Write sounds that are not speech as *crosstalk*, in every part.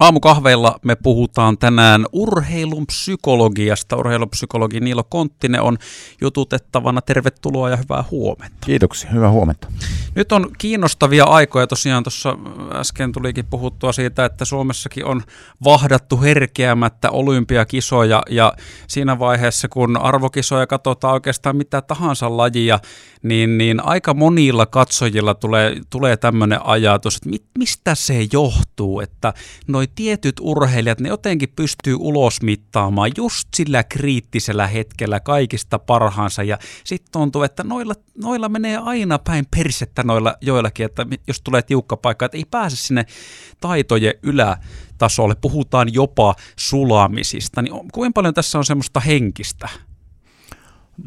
Aamukahveilla me puhutaan tänään urheilun psykologiasta. Urheilupsykologi Niilo Konttinen on jututettavana. Tervetuloa ja hyvää huomenta. Kiitoksia, hyvää huomenta. Nyt on kiinnostavia aikoja. Tosiaan tuossa äsken tulikin puhuttua siitä, että Suomessakin on vahdattu herkeämättä olympiakisoja ja siinä vaiheessa, kun arvokisoja katsotaan oikeastaan mitä tahansa lajia, niin, niin aika monilla katsojilla tulee, tulee tämmöinen ajatus, että mit, mistä se johtuu, että noi tietyt urheilijat, ne jotenkin pystyy ulosmittaamaan just sillä kriittisellä hetkellä kaikista parhaansa ja sitten tuntuu, että noilla, noilla menee aina päin persettä noilla joillakin, että jos tulee tiukka paikka, että ei pääse sinne taitojen ylätasolle, puhutaan jopa sulamisista, niin kuinka paljon tässä on semmoista henkistä?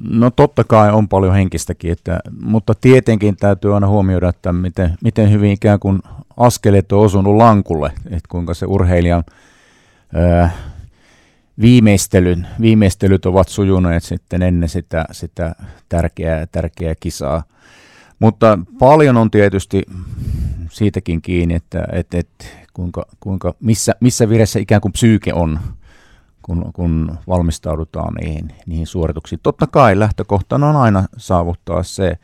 No totta kai on paljon henkistäkin, että, mutta tietenkin täytyy aina huomioida, että miten, miten hyvin ikään kuin askeleet on osunut lankulle, että kuinka se urheilijan ää, viimeistelyn, viimeistelyt ovat sujuneet sitten ennen sitä, sitä tärkeää, tärkeää kisaa. Mutta paljon on tietysti siitäkin kiinni, että, että, että kuinka, kuinka, missä, missä viressä ikään kuin psyyke on kun, kun valmistaudutaan niihin, niihin suorituksiin. Totta kai lähtökohtana on aina saavuttaa se,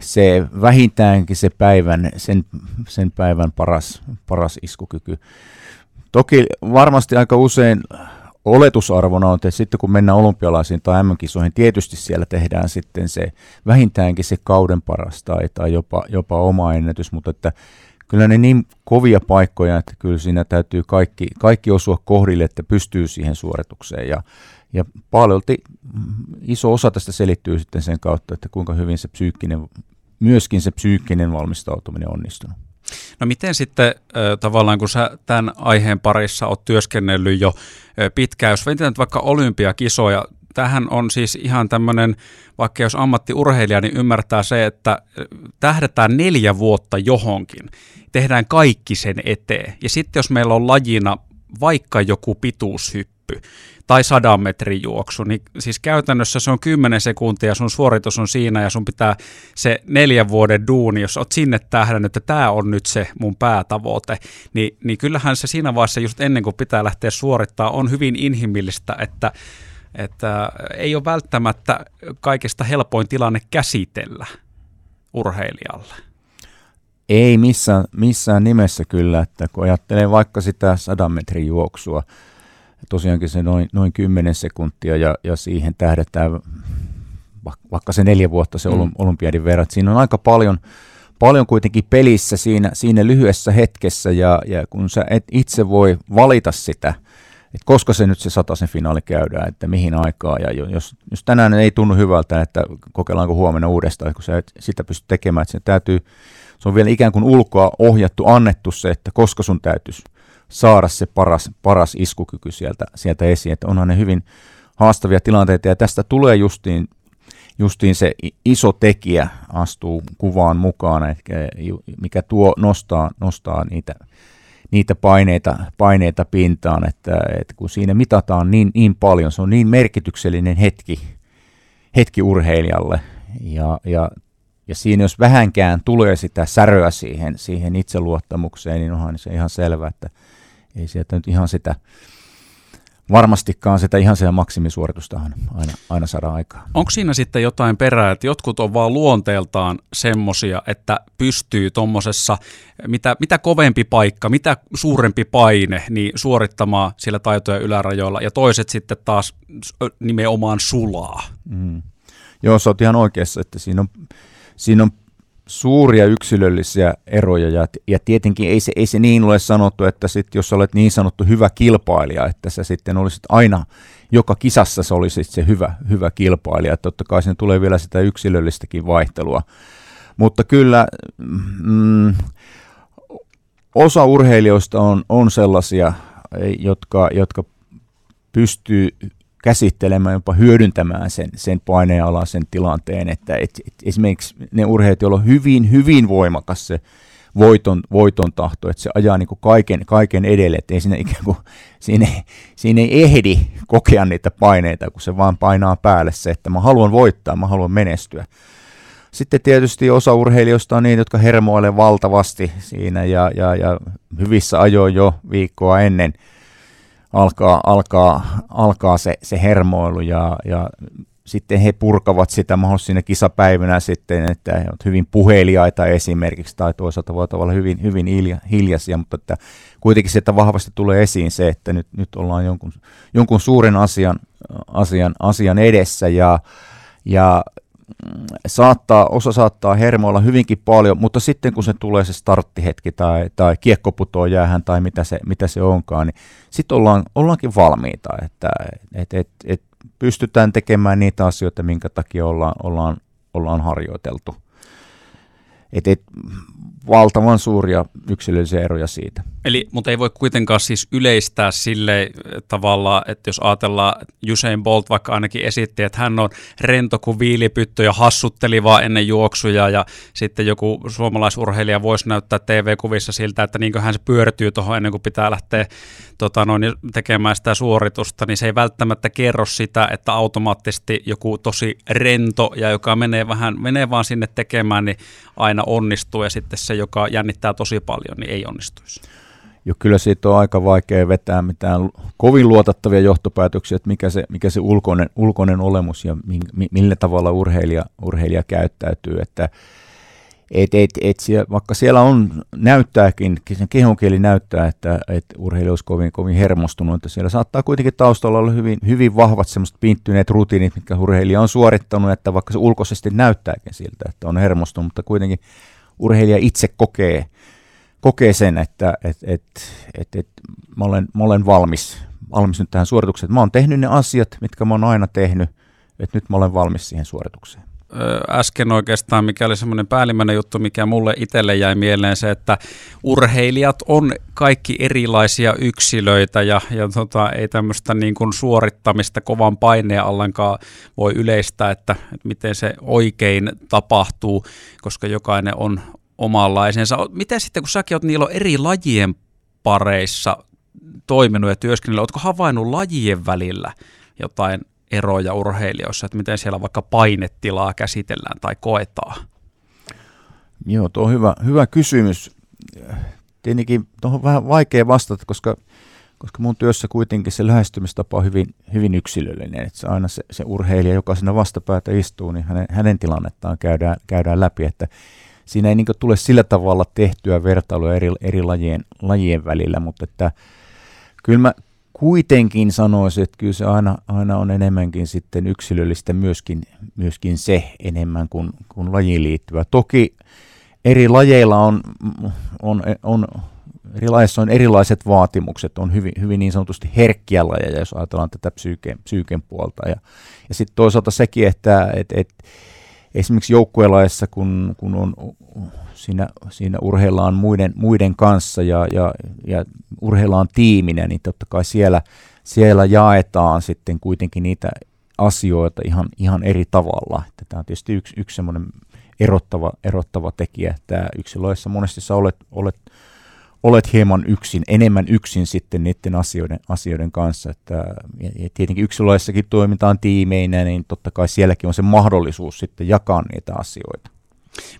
se vähintäänkin se päivän, sen, sen päivän paras, paras iskukyky. Toki varmasti aika usein oletusarvona on, että sitten kun mennään olympialaisiin tai MM-kisoihin, tietysti siellä tehdään sitten se vähintäänkin se kauden paras tai, tai jopa, jopa oma ennätys, mutta että kyllä ne niin kovia paikkoja, että kyllä siinä täytyy kaikki, kaikki osua kohdille, että pystyy siihen suoritukseen. Ja, ja paljolti iso osa tästä selittyy sitten sen kautta, että kuinka hyvin se psyykkinen, myöskin se psyykkinen valmistautuminen on onnistunut. No miten sitten tavallaan, kun sä tämän aiheen parissa oot työskennellyt jo pitkään, jos nyt vaikka olympiakisoja, tähän on siis ihan tämmöinen, vaikka jos ammattiurheilija, niin ymmärtää se, että tähdätään neljä vuotta johonkin. Tehdään kaikki sen eteen. Ja sitten jos meillä on lajina vaikka joku pituushyppy tai sadan metrin juoksu, niin siis käytännössä se on 10 sekuntia, sun suoritus on siinä ja sun pitää se neljän vuoden duuni, jos oot sinne tähdännyt, että tämä on nyt se mun päätavoite, niin, niin kyllähän se siinä vaiheessa just ennen kuin pitää lähteä suorittaa on hyvin inhimillistä, että että ei ole välttämättä kaikista helpoin tilanne käsitellä urheilijalle. Ei missään, missään nimessä kyllä, että kun ajattelee vaikka sitä sadan metrin juoksua, tosiaankin se noin, noin 10 sekuntia ja, ja siihen tähdetään vaikka se neljä vuotta se mm. olympiadin verran. Siinä on aika paljon, paljon kuitenkin pelissä siinä, siinä lyhyessä hetkessä ja, ja kun sä et itse voi valita sitä, että koska se nyt se sen finaali käydään, että mihin aikaan, ja jos, jos tänään ei tunnu hyvältä, että kokeillaanko huomenna uudestaan, kun sä et sitä pysty tekemään, että se täytyy, se on vielä ikään kuin ulkoa ohjattu, annettu se, että koska sun täytyisi saada se paras, paras iskukyky sieltä, sieltä esiin, että onhan ne hyvin haastavia tilanteita, ja tästä tulee justiin, justiin se iso tekijä astuu kuvaan mukaan, mikä tuo nostaa, nostaa niitä niitä paineita, paineita pintaan, että, että kun siinä mitataan niin, niin paljon, se on niin merkityksellinen hetki, hetki urheilijalle. Ja, ja, ja siinä jos vähänkään tulee sitä säröä siihen, siihen itseluottamukseen, niin onhan se ihan selvä, että ei sieltä nyt ihan sitä varmastikaan sitä ihan siellä maksimisuoritusta aina, aina saada aikaa. Onko siinä sitten jotain perää, että jotkut on vaan luonteeltaan semmosia, että pystyy tuommoisessa, mitä, mitä kovempi paikka, mitä suurempi paine, niin suorittamaan sillä taitojen ylärajoilla, ja toiset sitten taas nimenomaan sulaa. Mm. Joo, sä oot ihan oikeassa, että siinä on, siinä on suuria yksilöllisiä eroja ja, ja tietenkin ei se, ei se niin ole sanottu, että sit, jos olet niin sanottu hyvä kilpailija, että sä sitten olisit aina, joka kisassa se olisi se hyvä, hyvä kilpailija. Totta kai sinne tulee vielä sitä yksilöllistäkin vaihtelua. Mutta kyllä mm, osa urheilijoista on, on sellaisia, jotka, jotka pystyy käsittelemään, jopa hyödyntämään sen, sen paineenalaisen tilanteen, että et, et esimerkiksi ne urheilijat, joilla on hyvin, hyvin voimakas se voiton, voiton tahto, että se ajaa niin kaiken, kaiken edelle, että ei siinä, ikään kuin, siinä, siinä ei ehdi kokea niitä paineita, kun se vaan painaa päälle se, että mä haluan voittaa, mä haluan menestyä. sitten tietysti osa urheilijoista on niin, jotka hermoilee valtavasti siinä ja, ja, ja hyvissä ajoin jo viikkoa ennen alkaa, alkaa, alkaa se, se hermoilu ja, ja sitten he purkavat sitä mahdollisesti siinä kisapäivänä sitten, että he ovat hyvin puheliaita esimerkiksi tai toisaalta voi olla hyvin, hyvin hiljaisia, mutta että kuitenkin sieltä vahvasti tulee esiin se, että nyt, nyt ollaan jonkun, jonkun suuren asian, asian, asian edessä ja, ja saattaa, osa saattaa hermoilla hyvinkin paljon, mutta sitten kun se tulee se starttihetki tai, tai kiekko putoo jäähän tai mitä se, mitä se onkaan, niin sitten ollaan, ollaankin valmiita, että et, et, et pystytään tekemään niitä asioita, minkä takia ollaan, ollaan, ollaan harjoiteltu. Et, et, valtavan suuria yksilöllisiä eroja siitä. Eli, mutta ei voi kuitenkaan siis yleistää sille tavalla, että jos ajatellaan Usain Bolt vaikka ainakin esitti, että hän on rento kuin viilipyttö ja hassutteli vaan ennen juoksuja ja sitten joku suomalaisurheilija voisi näyttää TV-kuvissa siltä, että niin hän se pyörtyy tuohon ennen kuin pitää lähteä tota noin, tekemään sitä suoritusta, niin se ei välttämättä kerro sitä, että automaattisesti joku tosi rento ja joka menee vähän, menee vaan sinne tekemään, niin aina onnistuu ja sitten se, joka jännittää tosi paljon, niin ei onnistuisi. Jo kyllä siitä on aika vaikea vetää mitään kovin luotettavia johtopäätöksiä, että mikä se, mikä se ulkoinen, ulkoinen olemus ja mi, millä tavalla urheilija, urheilija käyttäytyy. Että et, et, et siellä, vaikka siellä on, näyttääkin, sen kehonkieli näyttää, että et urheilija olisi kovin, kovin hermostunut, että siellä saattaa kuitenkin taustalla olla hyvin, hyvin vahvat semmoiset pinttyneet rutiinit, mitkä urheilija on suorittanut, että vaikka se ulkoisesti näyttääkin siltä, että on hermostunut, mutta kuitenkin urheilija itse kokee, kokee sen, että et, et, et, et, mä, olen, mä olen valmis, valmis nyt tähän suoritukseen. Mä oon tehnyt ne asiat, mitkä mä oon aina tehnyt, että nyt mä olen valmis siihen suoritukseen äsken oikeastaan, mikä oli semmoinen päällimmäinen juttu, mikä mulle itselle jäi mieleen se, että urheilijat on kaikki erilaisia yksilöitä ja, ja tota, ei tämmöistä niin kuin suorittamista kovan paineen allankaan voi yleistää, että, että miten se oikein tapahtuu, koska jokainen on omanlaisensa. Miten sitten, kun säkin oot niillä eri lajien pareissa toiminut ja työskennellyt, ootko havainnut lajien välillä jotain eroja urheilijoissa, että miten siellä vaikka painetilaa käsitellään tai koetaan? Joo, tuo on hyvä, hyvä kysymys. Tietenkin tuohon on vähän vaikea vastata, koska, koska mun työssä kuitenkin se lähestymistapa on hyvin, hyvin yksilöllinen. Että se aina se, se urheilija, joka siinä vastapäätä istuu, niin hänen, hänen tilannettaan käydään, käydään läpi. Että siinä ei niin tule sillä tavalla tehtyä vertailua eri, eri lajien, lajien välillä, mutta että kyllä mä, kuitenkin sanoisin, että kyllä se aina, aina on enemmänkin sitten yksilöllistä myöskin, myöskin se enemmän kuin, kuin lajiin liittyvä. Toki eri lajeilla on, on, on eri lajeissa on erilaiset vaatimukset, on hyvin, hyvin niin sanotusti herkkiä lajeja, jos ajatellaan tätä psyyken, psyyken puolta. Ja, ja sitten toisaalta sekin, että et, et, esimerkiksi joukkuelaissa, kun, kun on, siinä, siinä urheillaan muiden, muiden kanssa ja, ja, ja urheillaan tiiminä, niin totta kai siellä, siellä jaetaan sitten kuitenkin niitä asioita ihan, ihan eri tavalla. Että tämä on tietysti yksi, yksi semmoinen erottava, erottava tekijä, että yksilöissä monesti sä olet, olet, olet hieman yksin, enemmän yksin sitten niiden asioiden, asioiden kanssa. Että, ja, ja tietenkin yksilöissäkin toimitaan tiimeinä, niin totta kai sielläkin on se mahdollisuus sitten jakaa niitä asioita.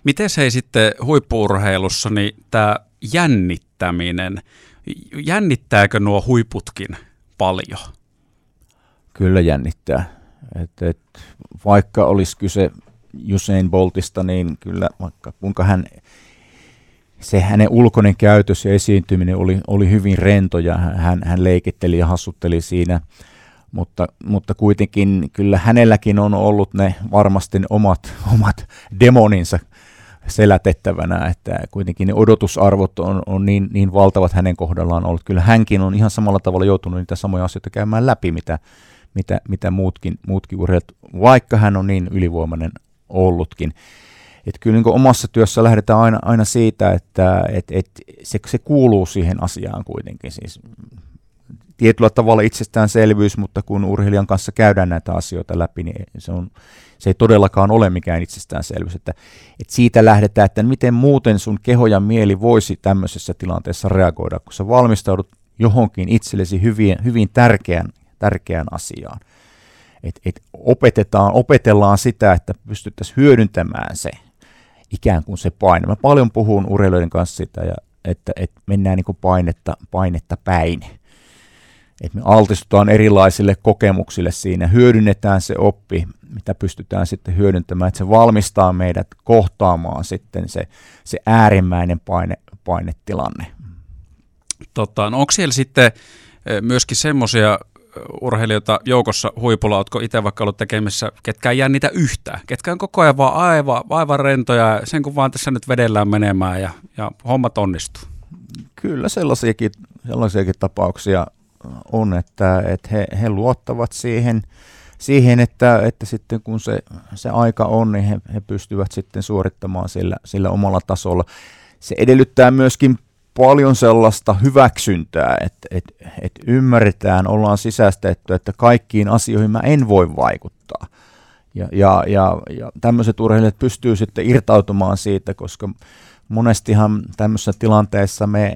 Miten se ei sitten huippuurheilussa, niin tämä jännittäminen, jännittääkö nuo huiputkin paljon? Kyllä jännittää. Et, et, vaikka olisi kyse Usain Boltista, niin kyllä vaikka kuinka hän, se hänen ulkoinen käytös ja esiintyminen oli, oli hyvin rento ja hän, hän leikitteli ja hassutteli siinä, mutta, mutta kuitenkin kyllä hänelläkin on ollut ne varmasti omat, *laughs* omat demoninsa selätettävänä, että kuitenkin ne odotusarvot on, on niin, niin valtavat hänen kohdallaan ollut. Kyllä hänkin on ihan samalla tavalla joutunut niitä samoja asioita käymään läpi, mitä, mitä, mitä muutkin, muutkin urheilijat, vaikka hän on niin ylivoimainen ollutkin. Että kyllä niin omassa työssä lähdetään aina, aina siitä, että et, et se, se kuuluu siihen asiaan kuitenkin. Siis tietyllä tavalla itsestäänselvyys, mutta kun urheilijan kanssa käydään näitä asioita läpi, niin se, on, se ei todellakaan ole mikään itsestäänselvyys. Että, että siitä lähdetään, että miten muuten sun keho ja mieli voisi tämmöisessä tilanteessa reagoida, kun sä valmistaudut johonkin itsellesi hyvin, hyvin tärkeän, tärkeään asiaan. Et, et opetetaan, opetellaan sitä, että pystyttäisiin hyödyntämään se – ikään kuin se paine. Mä paljon puhun urheilijoiden kanssa sitä, ja, että, että mennään niin kuin painetta, painetta päin. Että me altistutaan erilaisille kokemuksille siinä, hyödynnetään se oppi, mitä pystytään sitten hyödyntämään, että se valmistaa meidät kohtaamaan sitten se, se äärimmäinen paine, painetilanne. Tota, no onko siellä sitten myöskin semmoisia urheilijoita joukossa huipulla, oletko itse vaikka ollut tekemissä, ketkä ei jännitä yhtään, ketkä on koko ajan vaan aivan, aivan rentoja, sen kun vaan tässä nyt vedellään menemään ja, ja hommat onnistuu? Kyllä sellaisiakin, sellaisiakin tapauksia on, että, että he, he luottavat siihen, siihen että, että sitten kun se, se aika on, niin he, he pystyvät sitten suorittamaan sillä, sillä omalla tasolla. Se edellyttää myöskin paljon sellaista hyväksyntää, että, että, että ymmärretään, ollaan sisäistetty, että kaikkiin asioihin mä en voi vaikuttaa. Ja, ja, ja, ja tämmöiset urheilijat pystyy sitten irtautumaan siitä, koska monestihan tämmöisessä tilanteessa me,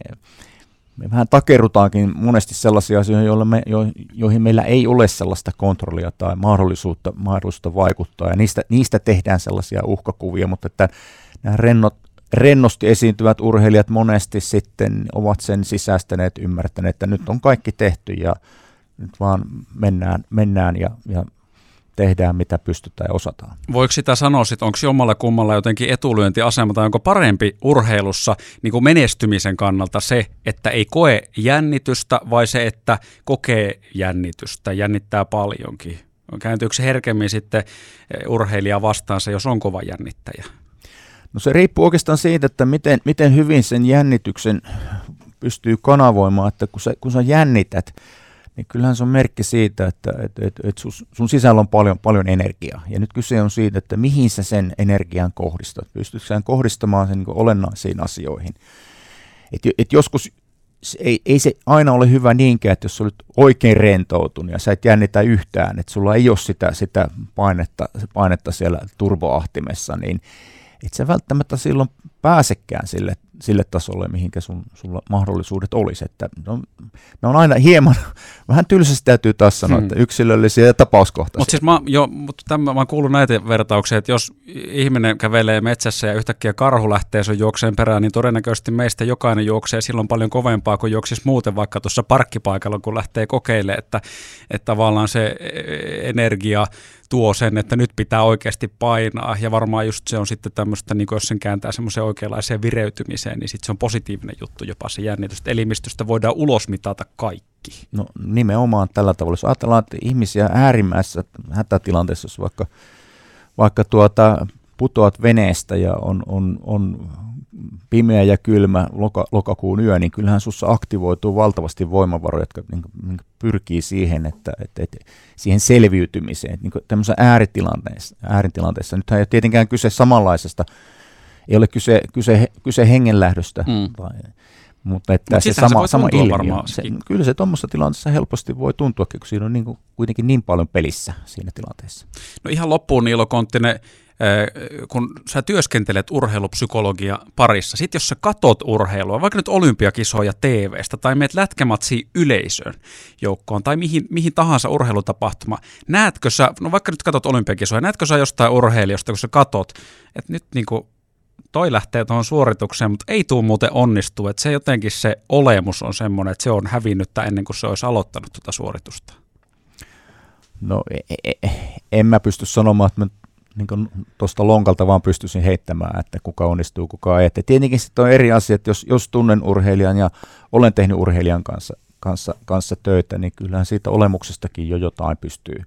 me vähän takerutaankin monesti sellaisia asioita, joilla me, jo, joihin meillä ei ole sellaista kontrollia tai mahdollisuutta, mahdollisuutta vaikuttaa, ja niistä, niistä tehdään sellaisia uhkakuvia, mutta että nämä rennot, rennosti esiintyvät urheilijat monesti sitten ovat sen sisäistäneet, ymmärtäneet, että nyt on kaikki tehty ja nyt vaan mennään, mennään ja, ja tehdään mitä pystytään ja osataan. Voiko sitä sanoa sitten, onko jommalla kummalla jotenkin etulyöntiasema tai onko parempi urheilussa niin kuin menestymisen kannalta se, että ei koe jännitystä vai se, että kokee jännitystä, jännittää paljonkin? Kääntyykö se herkemmin sitten urheilija vastaan se, jos on kova jännittäjä? No se riippuu oikeastaan siitä, että miten, miten hyvin sen jännityksen pystyy kanavoimaan, että kun sä, kun sä jännität, niin kyllähän se on merkki siitä, että että että että sun, sun sisällä on paljon, paljon energiaa. Ja nyt kyse on siitä, että mihin sä sen energian kohdistat. Pystytkö sä kohdistamaan sen niin olennaisiin asioihin. Et, et joskus ei, ei se aina ole hyvä niinkään, että jos olet oikein rentoutunut ja sä et jännitä yhtään, että sulla ei ole sitä, sitä painetta, painetta siellä turboahtimessa, niin et sä välttämättä silloin pääsekään sille, sille tasolle, mihinkä sun, sulla mahdollisuudet olisi. Että ne, on, ne on aina hieman, *laughs* vähän tylsästi täytyy taas sanoa, hmm. että yksilöllisiä ja tapauskohtaisia. Mutta siis mä, jo, mutta tämän, mä kuullut näitä vertauksia, että jos ihminen kävelee metsässä ja yhtäkkiä karhu lähtee sun juokseen perään, niin todennäköisesti meistä jokainen juoksee silloin paljon kovempaa kuin juoksisi muuten vaikka tuossa parkkipaikalla, kun lähtee kokeilemaan, että, että tavallaan se energia tuo sen, että nyt pitää oikeasti painaa. Ja varmaan just se on sitten tämmöistä, niin jos sen kääntää semmoiseen oikeanlaiseen vireytymiseen, niin sitten se on positiivinen juttu jopa se jännitys. Elimistöstä voidaan ulosmitata kaikki. No nimenomaan tällä tavalla. Jos ajatellaan, että ihmisiä äärimmäisessä hätätilanteessa, jos vaikka, vaikka tuota, putoat veneestä ja on, on, on pimeä ja kylmä loka, lokakuun yö, niin kyllähän sinussa aktivoituu valtavasti voimavaroja, jotka niin, niin pyrkii siihen, että, että, että siihen selviytymiseen. Niin tämmöisessä ääritilanteessa, ääritilanteessa. Nythän ei ole tietenkään kyse samanlaisesta, ei ole kyse, kyse, kyse hengenlähdöstä, mm. vai, mutta että Mut se sama, se sama ilmiö, se, kyllä se tuommoisessa tilanteessa helposti voi tuntua, kun siinä on niin kuin, kuitenkin niin paljon pelissä siinä tilanteessa. No ihan loppuun Niilo Konttinen, kun sä työskentelet urheilupsykologia parissa, sit jos sä katot urheilua, vaikka nyt olympiakisoja TV-stä tai meet lätkämatsi yleisön joukkoon tai mihin, mihin tahansa urheilutapahtuma, näetkö sä, no vaikka nyt katot olympiakisoja, näetkö sä jostain urheilijasta, kun sä katot, että nyt niinku toi lähtee tuohon suoritukseen, mutta ei tuu muuten onnistu, että se jotenkin se olemus on semmoinen, että se on hävinnyttä ennen kuin se olisi aloittanut tuota suoritusta. No e, e, e, en mä pysty sanomaan, että mä niin tuosta lonkalta vaan pystyisin heittämään, että kuka onnistuu, kuka ei. Että tietenkin sitten on eri asia, että jos, jos tunnen urheilijan ja olen tehnyt urheilijan kanssa, kanssa, kanssa töitä, niin kyllähän siitä olemuksestakin jo jotain pystyy,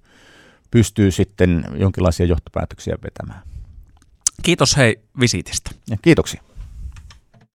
pystyy sitten jonkinlaisia johtopäätöksiä vetämään. Kiitos hei visiitistä. Ja kiitoksia.